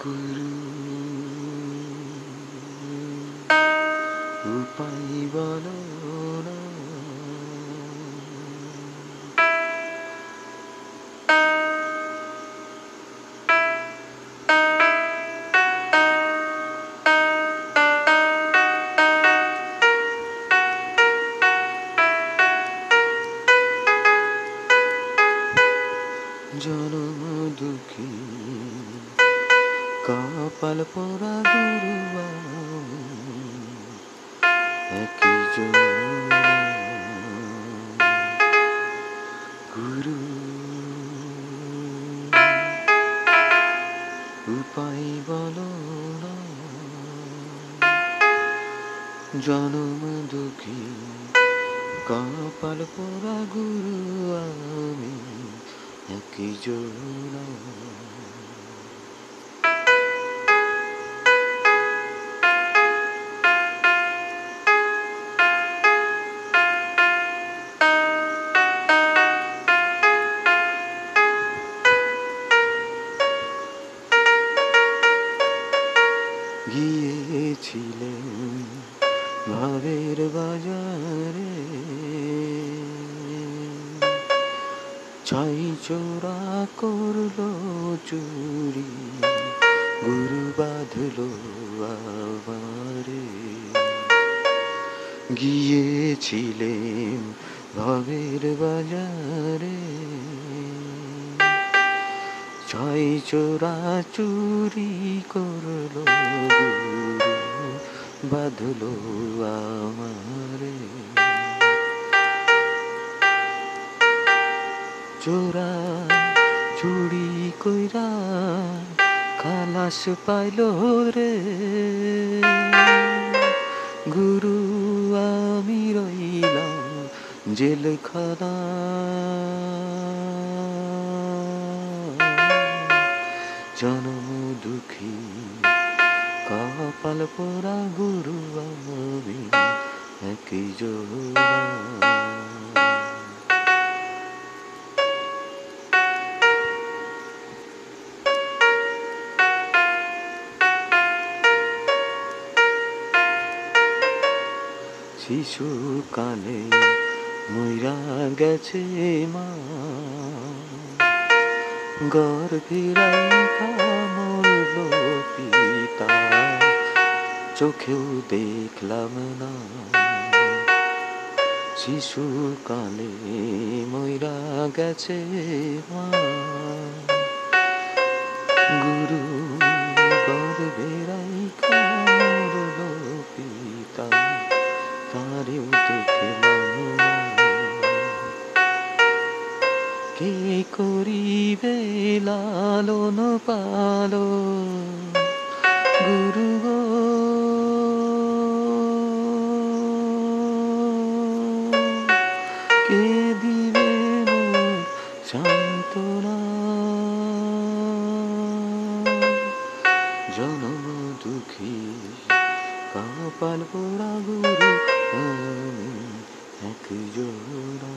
গুরু উপায় বলো জনম দুঃখী। কপাল পোড়া গুরু। গুরু উপায় বলো জনম দুঃখী কপাল পোড়া গুরু আমি একই জোড়া ভাবের বাজারে ছাই চোরা করল চুরি, গুরু বাঁধলো আবারে। গিয়েছিলেন ভবের বাজারে, ছাই চোরা চুরি করল বাঁধলো আমারে। চোরা চুরি কইরা খালাস পাইল রে। গুরু আমি রইলাম জেলখানা। জনম শিশু কালে মইরা গেছে মা। গর্ভীরাই মরল পিতা চোখেও দেখলাম না। শিশু কালে মইরা গেছে মা গুরু গর্ভীরাই মরল পিতা তারেও দেখলাম। কে করিবে লালন পালো কে দিবে জনম দুঃখী কপাল পোড়া গুরু আমি এক জোড়া